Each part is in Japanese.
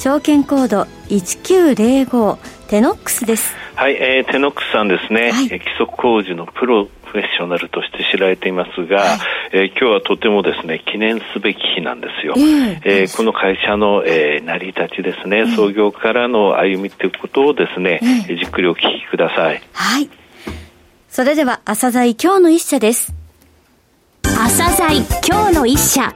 証券コード1905テノックスです。はい、えー、テノックスさんですね、はい、基礎工事のプロフェッショナルとして知られていますが、はい、えー、今日はとてもですね記念すべき日なんですよ、えー、えー、この会社の、えー、成り立ちですね、えー、創業からの歩みということをですね、えー、じっくりお聞きください。はい。それでは朝鮮今日の一社です。朝鮮今日の一社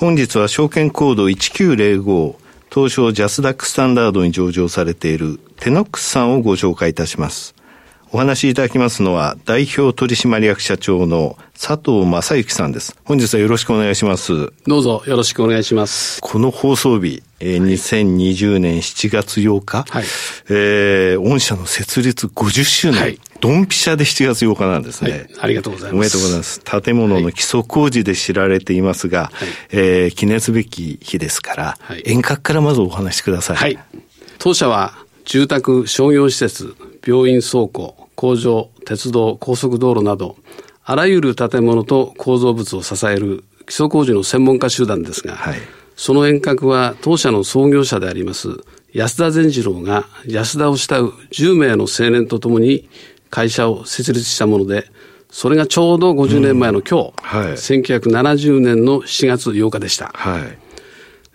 本日は証券コード1905東証ジャスダックスタンダードに上場されているテノックスさんをご紹介いたします。お話しいただきますのは代表取締役社長の佐藤正幸さんです。本日はよろしくお願いします。どうぞよろしくお願いします。この放送日、えー、2020年7月8日、はい、えー、御社の設立50周年、はい、ドンピシャで7月8日なんですね、はい、ありがとうございます。おめでとうございます。建物の基礎工事で知られていますが、はい、えー、記念すべき日ですから、はい、遠隔からまずお話しください。はい。当社は住宅、商業施設、病院倉庫、工場、鉄道、高速道路など、あらゆる建物と構造物を支える基礎工事の専門家集団ですが、はい、その遠隔は当社の創業者であります安田善次郎が安田を慕う10名の青年とともに会社を設立したもので、それがちょうど50年前の今日、うん。はい、1970年の7月8日でした。はい。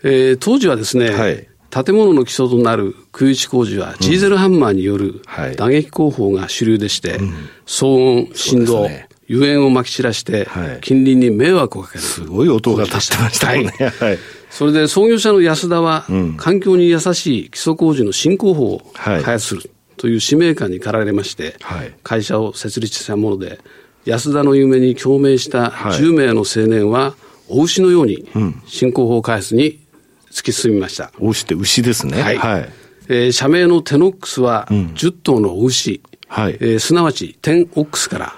えー、当時はですね、はい建物の基礎となる空打ち工事は、ジーゼルハンマーによる打撃工法が主流でして、騒音、振動、油煙をまき散らして、近隣に迷惑をかける。すごい音が立ってましたね。はい。それで創業者の安田は、環境に優しい基礎工事の新工法を開発するという使命感に駆られまして、会社を設立したもので、安田の夢に共鳴した10名の青年は、お牛のように新工法開発に突き進みました。お牛って牛ですね。はい。はい、えー、社名のテノックスは、10頭のお牛、はい、えー、すなわちテンオックスから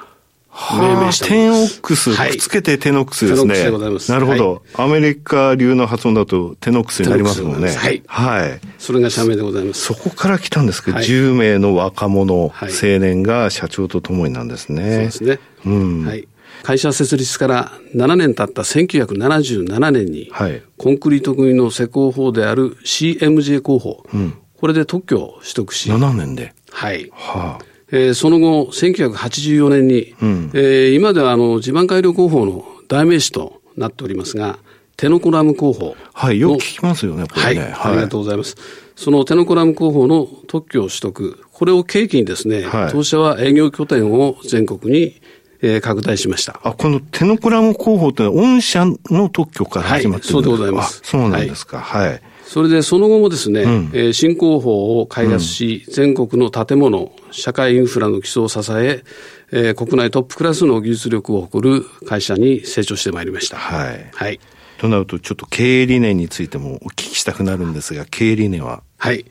命名したテンオックス、くっつけてテノックスですね。でございます。なるほど、はい、アメリカ流の発音だとテノックスになりますもんね。はい。はい。それが社名でございます。そこから来たんですけど、はい、10名の若者、青年が社長と共になんですね。そうですね。うん。はい。会社設立から7年経った1977年に、はい、コンクリート組の施工法である CMJ 工法、うん、これで特許を取得し。7年ではい。はあえー、その後、1984年に、うん、えー、今ではあの地盤改良工法の代名詞となっておりますが、テノコラム工法。はい、よく聞きますよね、これね。はい、はい、ありがとうございます。そのテノコラム工法の特許を取得、これを契機にですね、はい、当社は営業拠点を全国にえー、拡大しました。あ、このテノコラム工法というのは、御社の特許から始まってるんですか、はい、そうでございます。そうなんですか。はい。はい、それでその後もですね、うん、えー、新工法を開発し、うん、全国の建物、社会インフラの基礎を支え、えー、国内トップクラスの技術力を誇る会社に成長してまいりました。はい。はい。となると、ちょっと経営理念についてもお聞きしたくなるんですが、経営理念は？はい。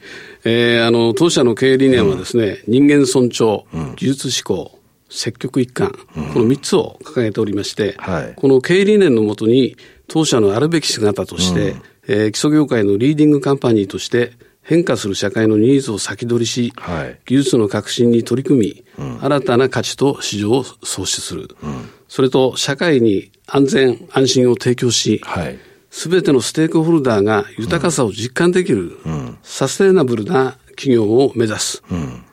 えー、あの、当社の経営理念はですね、うん、人間尊重、技術志向、積極一貫、うん、この3つを掲げておりまして、はい、この経営理念のもとに、当社のあるべき姿として、うん、えー、基礎業界のリーディングカンパニーとして、変化する社会のニーズを先取りし、はい、技術の革新に取り組み、うん、新たな価値と市場を創出する、うん、それと社会に安全、安心を提供し、す、べ、てのステークホルダーが豊かさを実感できる、うん、サステナブルな企業を目指す、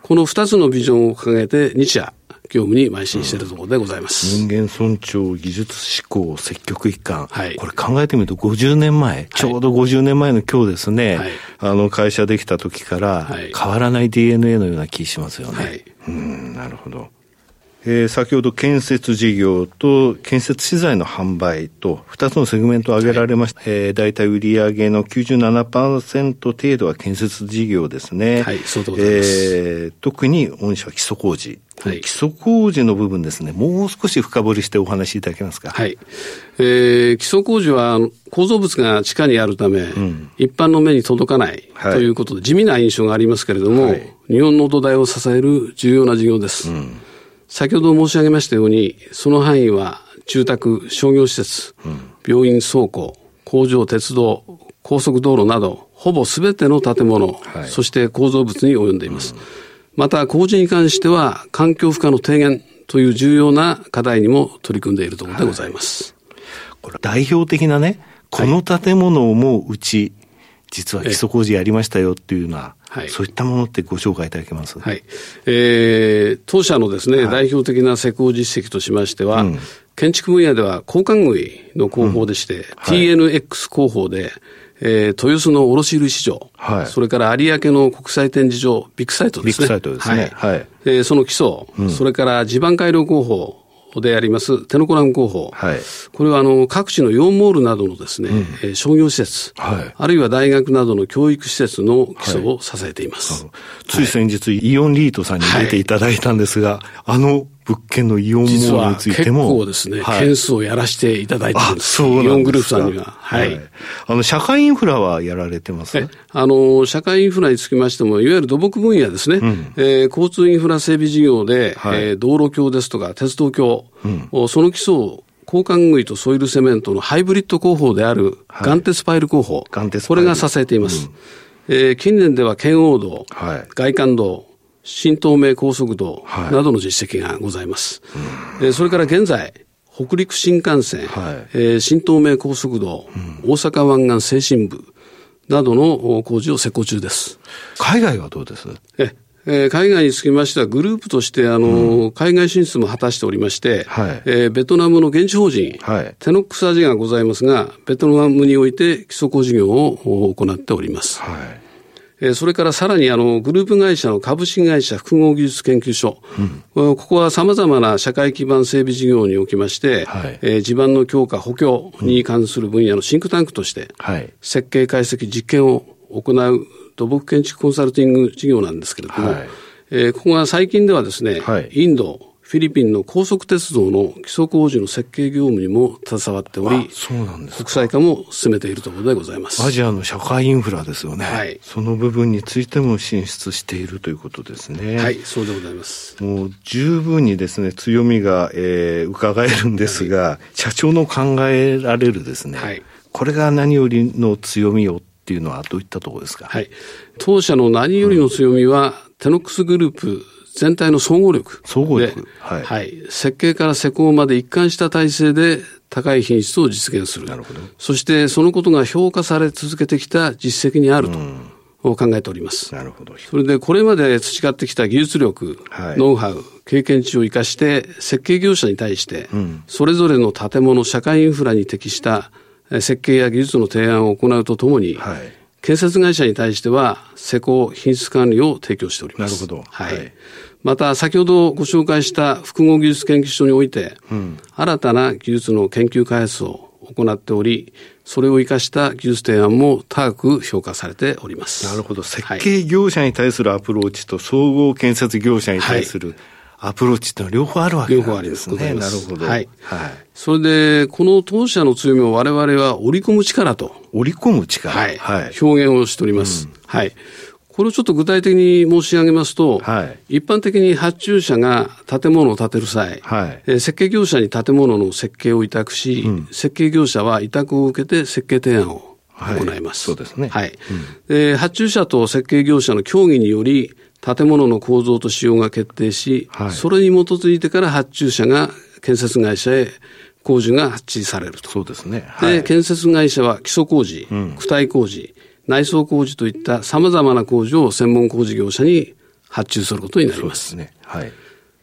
この2つのビジョンを掲げて日夜、業務に邁進しているところでございます。人間尊重、技術志向、積極一貫。はい、これ考えてみると50年前、ちょうど50年前の今日ですね、はい、あの会社できた時から変わらない DNA のような気しますよね。はい、うん、なるほど。えー、先ほど建設事業と建設資材の販売と2つのセグメントを挙げられました。はい、えー、大体売上の97%程度は建設事業ですね。はい、そうでございます。えー、特に御社は基礎工事基礎工事の部分ですね、もう少し深掘りしてお話しいただけますか。はい。えー、基礎工事は構造物が地下にあるため、うん、一般の目に届かないということで、地味な印象がありますけれども、はい、日本の土台を支える重要な事業です。うん、先ほど申し上げましたように、その範囲は住宅、商業施設、うん、病院、倉庫、工場、鉄道、高速道路など、ほぼすべての建物、はい、そして構造物に及んでいます。また、工事に関しては、環境負荷の低減という重要な課題にも取り組んでいるところでございます。はい、これ、代表的なね、この建物もうち、実は基礎工事やりましたよっていうような、はい、そういったものってご紹介いただけます？はい。えー、当社のですね、はい、代表的な施工実績としましては、うん、建築分野では交換具の工法でして、うん。はい、TNX 工法で、えー、豊洲の卸売市場、はい、それから有明の国際展示場、ビッグサイトですね。ビッグサイトですね。はい。はい、えー、その基礎、うん、それから地盤改良工法、であります、テノコラム工法。はい、これはあの各地のイオンモールなどのですね、うん、商業施設、はい、あるいは大学などの教育施設の基礎を支えています。はい、つい先日、イオンリートさんに出ていただいたんですが、あの物件のイオンモールについても。結構ですね、はい、件数をやらせていただいてるんです。そうイオングループさんには。はい。はい、あの、社会インフラはやられてます？あの、社会インフラにつきましても、いわゆる土木分野ですね。うん、えー、交通インフラ整備事業で、はい、えー、道路橋ですとか、鉄道橋、うん、その基礎を交換具とソイルセメントのハイブリッド工法である、ガンテスパイル工法、はい、これが支えています。うん、えー、近年では圏央道、はい、外環道、新東名高速道などの実績がございます。はい、それから現在、北陸新幹線、はい、えー、新東名高速道、うん、大阪湾岸西進部などの工事を施工中です。海外はどうです？ええー、海外につきましては、グループとして、あの、うん、海外進出も果たしておりまして、はい、えー、ベトナムの現地法人、はい、テノックスアジアがございますが、ベトナムにおいて基礎工事業を行っております。はいえそれからさらにあのグループ会社の株式会社複合技術研究所、うん、ここはさまざまな社会基盤整備事業におきまして、はい、えー、地盤の強化、補強に関する分野のシンクタンクとして、はい、設計、解析、実験を行う土木建築コンサルティング事業なんですけれども、はい、えー、ここが最近ではですね、はい、インド、フィリピンの高速鉄道の基礎工事の設計業務にも携わっており、そうなんです国際化も進めているところでございます。アジアの社会インフラですよね。はい。その部分についても進出しているということですね。はい、そうでございます。もう十分にですね、強みが、えー、伺えるんですが、はい、社長の考えられるですね、はい、これが何よりの強みをっていうのはどういったところですか？はい。当社の何よりの強みは、うん、テノックスグループ全体の総合力。総合力。はい。はい。設計から施工まで一貫した体制で高い品質を実現する。なるほど。そしてそのことが評価され続けてきた実績にあると。考えております。なるほど。それで、これまで培ってきた技術力、はい、ノウハウ、経験値を生かして、設計業者に対して、それぞれの建物、社会インフラに適した設計や技術の提案を行うとともに、はい、建設会社に対しては施工品質管理を提供しております。なるほど。はい。はい、また、先ほどご紹介した複合技術研究所において、うん、新たな技術の研究開発を行っており、それを生かした技術提案も高く評価されております。なるほど。設計業者に対するアプローチと総合建設業者に対する、はいアプローチってのは両方あるわけなんですね。両方あります。なるほど。はい。はい。それで、この当社の強みを我々は織り込む力と。織り込む力はい。はい、表現をしております。うん、はい。これをちょっと具体的に申し上げますと、はい、一般的に発注者が建物を建てる際、はい、え設計業者に建物の設計を委託し、うん、設計業者は委託を受けて設計提案を行います。はい、そうですね。はい、うん、発注者と設計業者の協議により、建物の構造と仕様が決定し、はい、それに基づいてから発注者が建設会社へ工事が発注されると。そうですね。はい、で、建設会社は基礎工事、うん、躯体工事、内装工事といった様々な工事を専門工事業者に発注することになります。そうですね。はい。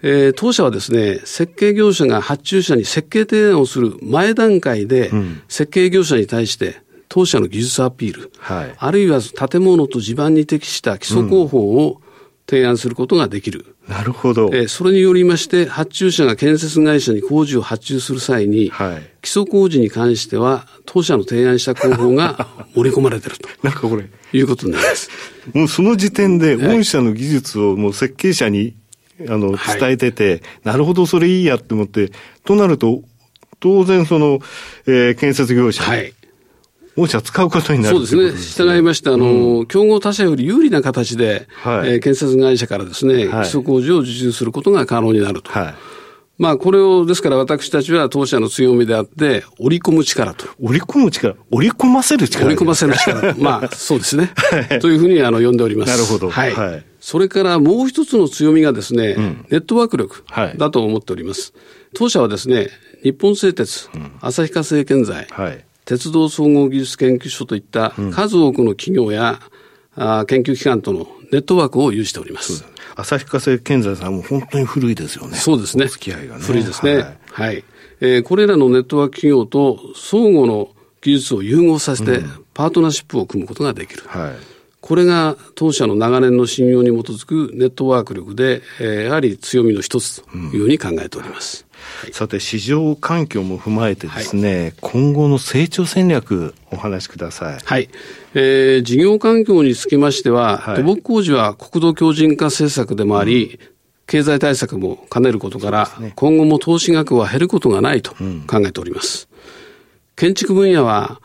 えー、当社はですね、設計業者が発注者に設計提案をする前段階で、設計業者に対して当社の技術アピール、はい、あるいは建物と地盤に適した基礎工法を提案することができる。なるほど。えー、それによりまして、発注者が建設会社に工事を発注する際に、はい、基礎工事に関しては、当社の提案した工法が 盛り込まれてると。なんかこれ。いうことになります。もうその時点で、御社の技術をもう設計者にあの、伝えてて、はい、なるほど、それいいやって思って、となると、当然その、えー、建設業者。はい。御社使うことになるそうですね。従いまして、あの、うん、競合他社より有利な形で、はい、えー、建設会社からですね、基礎工事を受注することが可能になると。はいまあ、これを、ですから私たちは当社の強みであって、織り込む力と。織り込む力織り込ませる力織り込ませる力。まあ、そうですね。というふうに、あの、呼んでおります。なるほど。はい。はい、それからもう一つの強みがですね、うん、ネットワーク力だと思っております。はい、当社はですね、日本製鉄、うん、旭化成建材、はい、鉄道総合技術研究所といった数多くの企業や、うん、あ研究機関とのネットワークを有しております。旭化成建材さんも本当に古いですよね。そうですね。付き合いがね。古いですね。はい。はい、えー、これらのネットワーク企業と相互の技術を融合させて、パートナーシップを組むことができる。はい。これが当社の長年の信用に基づくネットワーク力で、えー、やはり強みの一つというふうに考えております。うんはい、さて、市場環境も踏まえてですね、はい、今後の成長戦略、お話しください。はい。えー、事業環境につきましては、土木工事は国土強靭化政策でもあり、うん。経済対策も兼ねることから、ね、今後も投資額は減ることがないと考えております。うん、建築分野は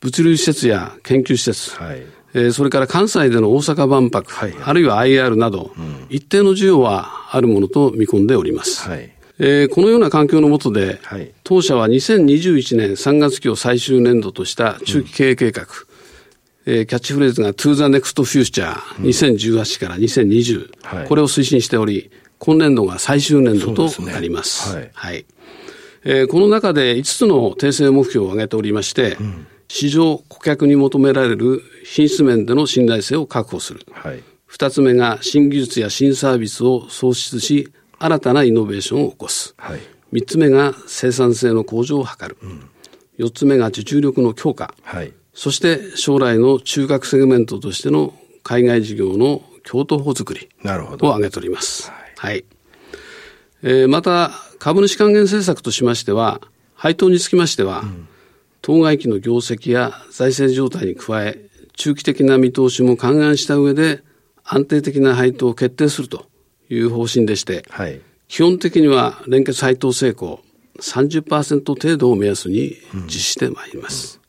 物流施設や研究施設、はい、えー、それから関西での大阪万博、はい、あるいは IR など、うん、一定の需要はあるものと見込んでおります。はいえー、このような環境の下で、はい、当社は2021年3月期を最終年度とした中期経営計画、うん、えー、キャッチフレーズが To the Next Future、2018から2020、はい、これを推進しており、今年度が最終年度となります。すね、はい、はい、えー、この中で5つの訂正目標を挙げておりまして、うん。市場顧客に求められる品質面での信頼性を確保する。はい、2つ目が新技術や新サービスを創出し、新たなイノベーションを起こす。はい、3つ目が生産性の向上を図る。うん、4つ目が受注力の強化。はい、そして将来の中核セグメントとしての海外事業の共闘法づくりを挙げております。はい、はい、えー、また、株主還元政策としましては、配当につきましては、うん当該期の業績や財政状態に加え、中期的な見通しも勘案した上で、安定的な配当を決定するという方針でして、はい、基本的には連結配当成功30%程度を目安に実施してまいります。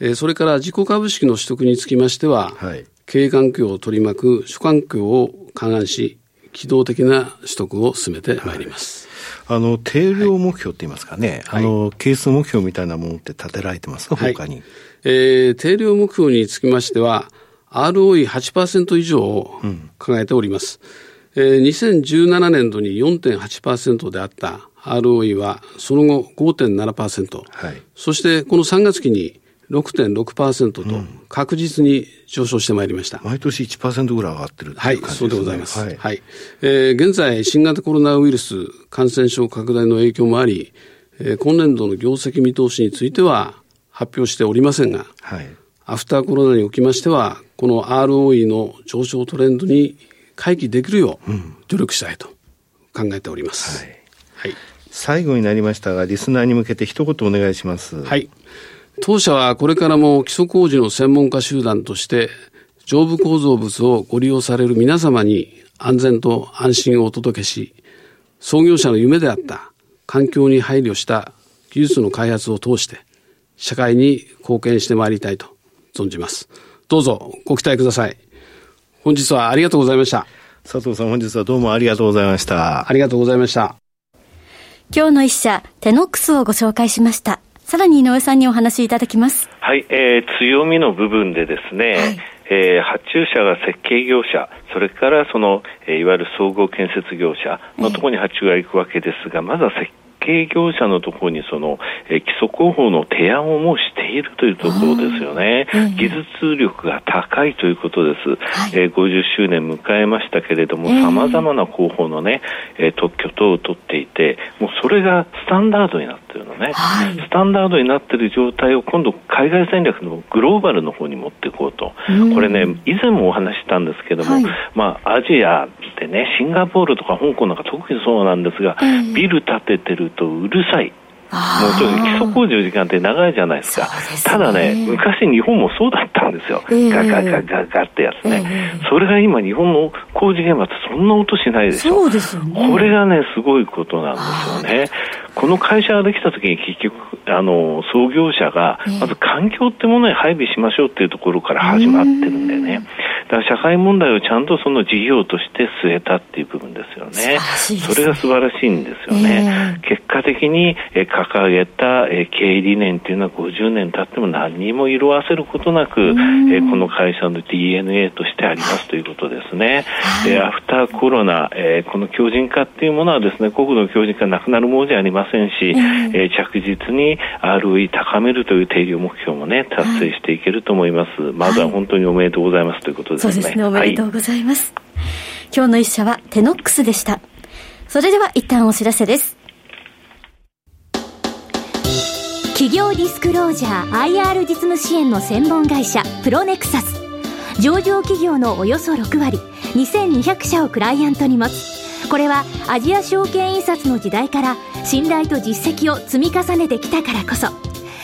うん、えー、それから自己株式の取得につきましては、はい、経営環境を取り巻く諸環境を勘案し、機動的な取得を進めてまいります。はい。あの、定量目標って言いますかね、はい、あの、係数目標みたいなものって立てられてますか、はい、他に。えー、定量目標につきましては、ROE8% 以上を考えております。うん、えー、2017年度に4.8%であった ROE は、その後5.7%、はい、そしてこの3月期に6.6%と確実に上昇してまいりました。うん、毎年1%ぐらい上がってるはい、そうでございます。はい。はい、えー、現在、新型コロナウイルス感染症拡大の影響もあり、えー、今年度の業績見通しについては発表しておりませんが、はい、アフターコロナにおきましては、この ROE の上昇トレンドに回帰できるよう努力したいと考えております。はい。はい、最後になりましたが、リスナーに向けて一言お願いします。はい。当社はこれからも基礎工事の専門家集団として、上部構造物をご利用される皆様に安全と安心をお届けし、創業者の夢であった環境に配慮した技術の開発を通して、社会に貢献してまいりたいと存じます。どうぞご期待ください。本日はありがとうございました。佐藤さん本日はどうもありがとうございました。ありがとうございました。今日の一社、テノックスをご紹介しました。さらに井上さんにお話しいただきます。はい、えー、強みの部分でですね、はい、えー、発注者が設計業者、それからその、えー、いわゆる総合建設業者のところに発注が行くわけですが、まずは設計業者のところにその、えー、基礎工法の提案をもうしているというところですよね。技術力が高いということです。はい、えー、50周年迎えましたけれども、さまざまな工法のね、えー、特許等を取っていて、もうそれがスタンダードになってるのね、はい、スタンダードになっている状態を今度海外戦略のグローバルの方に持っていこうと。これね、以前もお話したんですけども、はい、まあアジアでね、シンガポールとか香港なんか特にそうなんですが、ビル建ててるとうるさい。もうとにかく基礎工事の時間って長いじゃないですか。すね、ただね、昔日本もそうだったんですよ。えー、ガガガガガってやつね、えー、それが今日本の工事現場ってそんな音しないでしょ。そうですよね。これがね、すごいことなんですよね。この会社ができた時に結局、あの、創業者が、まず環境ってものに配備しましょうっていうところから始まってるんだよね。だから社会問題をちゃんとその事業として据えたっていう部分ですよね。それが素晴らしいんですよね。えー、結果的に、え掲げた、え経営理念っていうのは50年経っても何にも色あせることなく、えこの会社の DNA としてありますということですね。はい、アフターコロナ、えこの強靭化っていうものはですね、国土の強靭化なくなるものじゃありませんし、えー、着実に ROE 高めるという定量目標もね、達成していけると思います。はい、まずは本当におめでとうございますということですね。そうですね、おめでとうございます。はい、今日の一社はテノックスでした。それでは一旦お知らせです。企業ディスクロージャー IR 実務支援の専門会社プロネクサス上場企業のおよそ6割2200社をクライアントに持つこれはアジア証券印刷の時代から信頼と実績を積み重ねてきたからこそ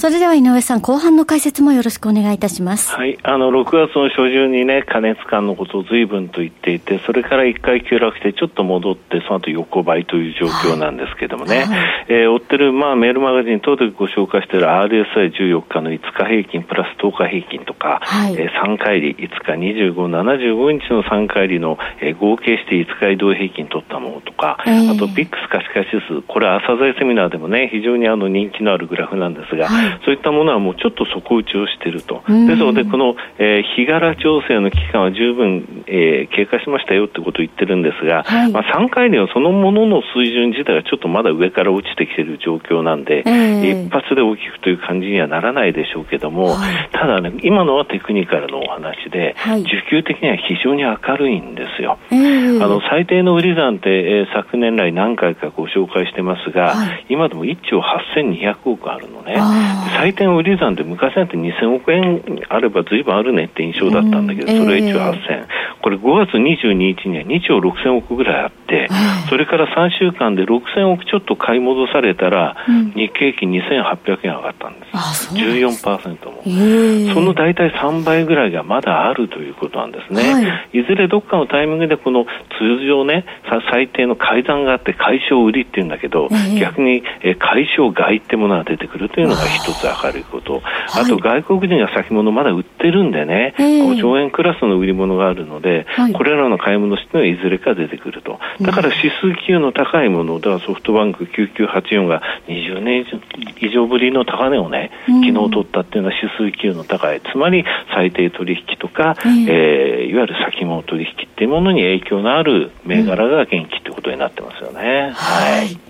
それでは井上さん、後半の解説もよろしくお願いいたします。はい。あの、6月の初旬にね、加熱感のことを随分と言っていて、それから1回急落してちょっと戻って、その後横ばいという状況なんですけどもね、はい、えー、追ってる、まあ、メールマガジン等でご紹介している RSI14 日の5日平均プラス10日平均とか、はい、えー、3回利、5日25、75日の3回利の、えー、合計して5日移動平均取ったものとか、えー、あと、ビックス可視化指数、これ朝鮮セミナーでもね、非常にあの人気のあるグラフなんですが、はいそういったものはもうちょっと底打ちをしていると、ですので、この、えー、日柄調整の期間は十分、えー、経過しましたよってことを言ってるんですが、はい、まあ、3回ではそのものの水準自体はちょっとまだ上から落ちてきている状況なんで、えー、一発で大きくという感じにはならないでしょうけども、はい、ただね、今のはテクニカルのお話で、はい、需給的には非常に明るいんですよ。えー、あの最低の売り算って、えー、昨年来何回かご紹介してますが、今でも1兆8200億あるのね。最点売り算って昔なんて2000億円あれば随分あるねって印象だったんだけど、それは1兆8000、これ5月22日には2兆6000億ぐらいあって、それから3週間で6000億ちょっと買い戻されたら、日経平均2800円上がったんです。14%も。その大体3倍ぐらいがまだあるということなんですね。はい、いずれどっかのタイミングでこの通常ね、最低の改ざんがあって解消売りっていうんだけど、逆に解消買いってものが出てくるというのが一つ明るいこと。あと外国人が先物まだ売ってるんでね、5兆円クラスの売り物があるので、はい、これらの買い戻しというのはいずれか出てくると。だから指数級の高いもの、だからソフトバンク9984が20年以上ぶりの高値をね、昨日取ったっていうのは指数級の高い、つまり最低取引とか、えー、えー、いわゆる先物取引っていうものに影響のある銘柄が元気ってことになってますよね。はい。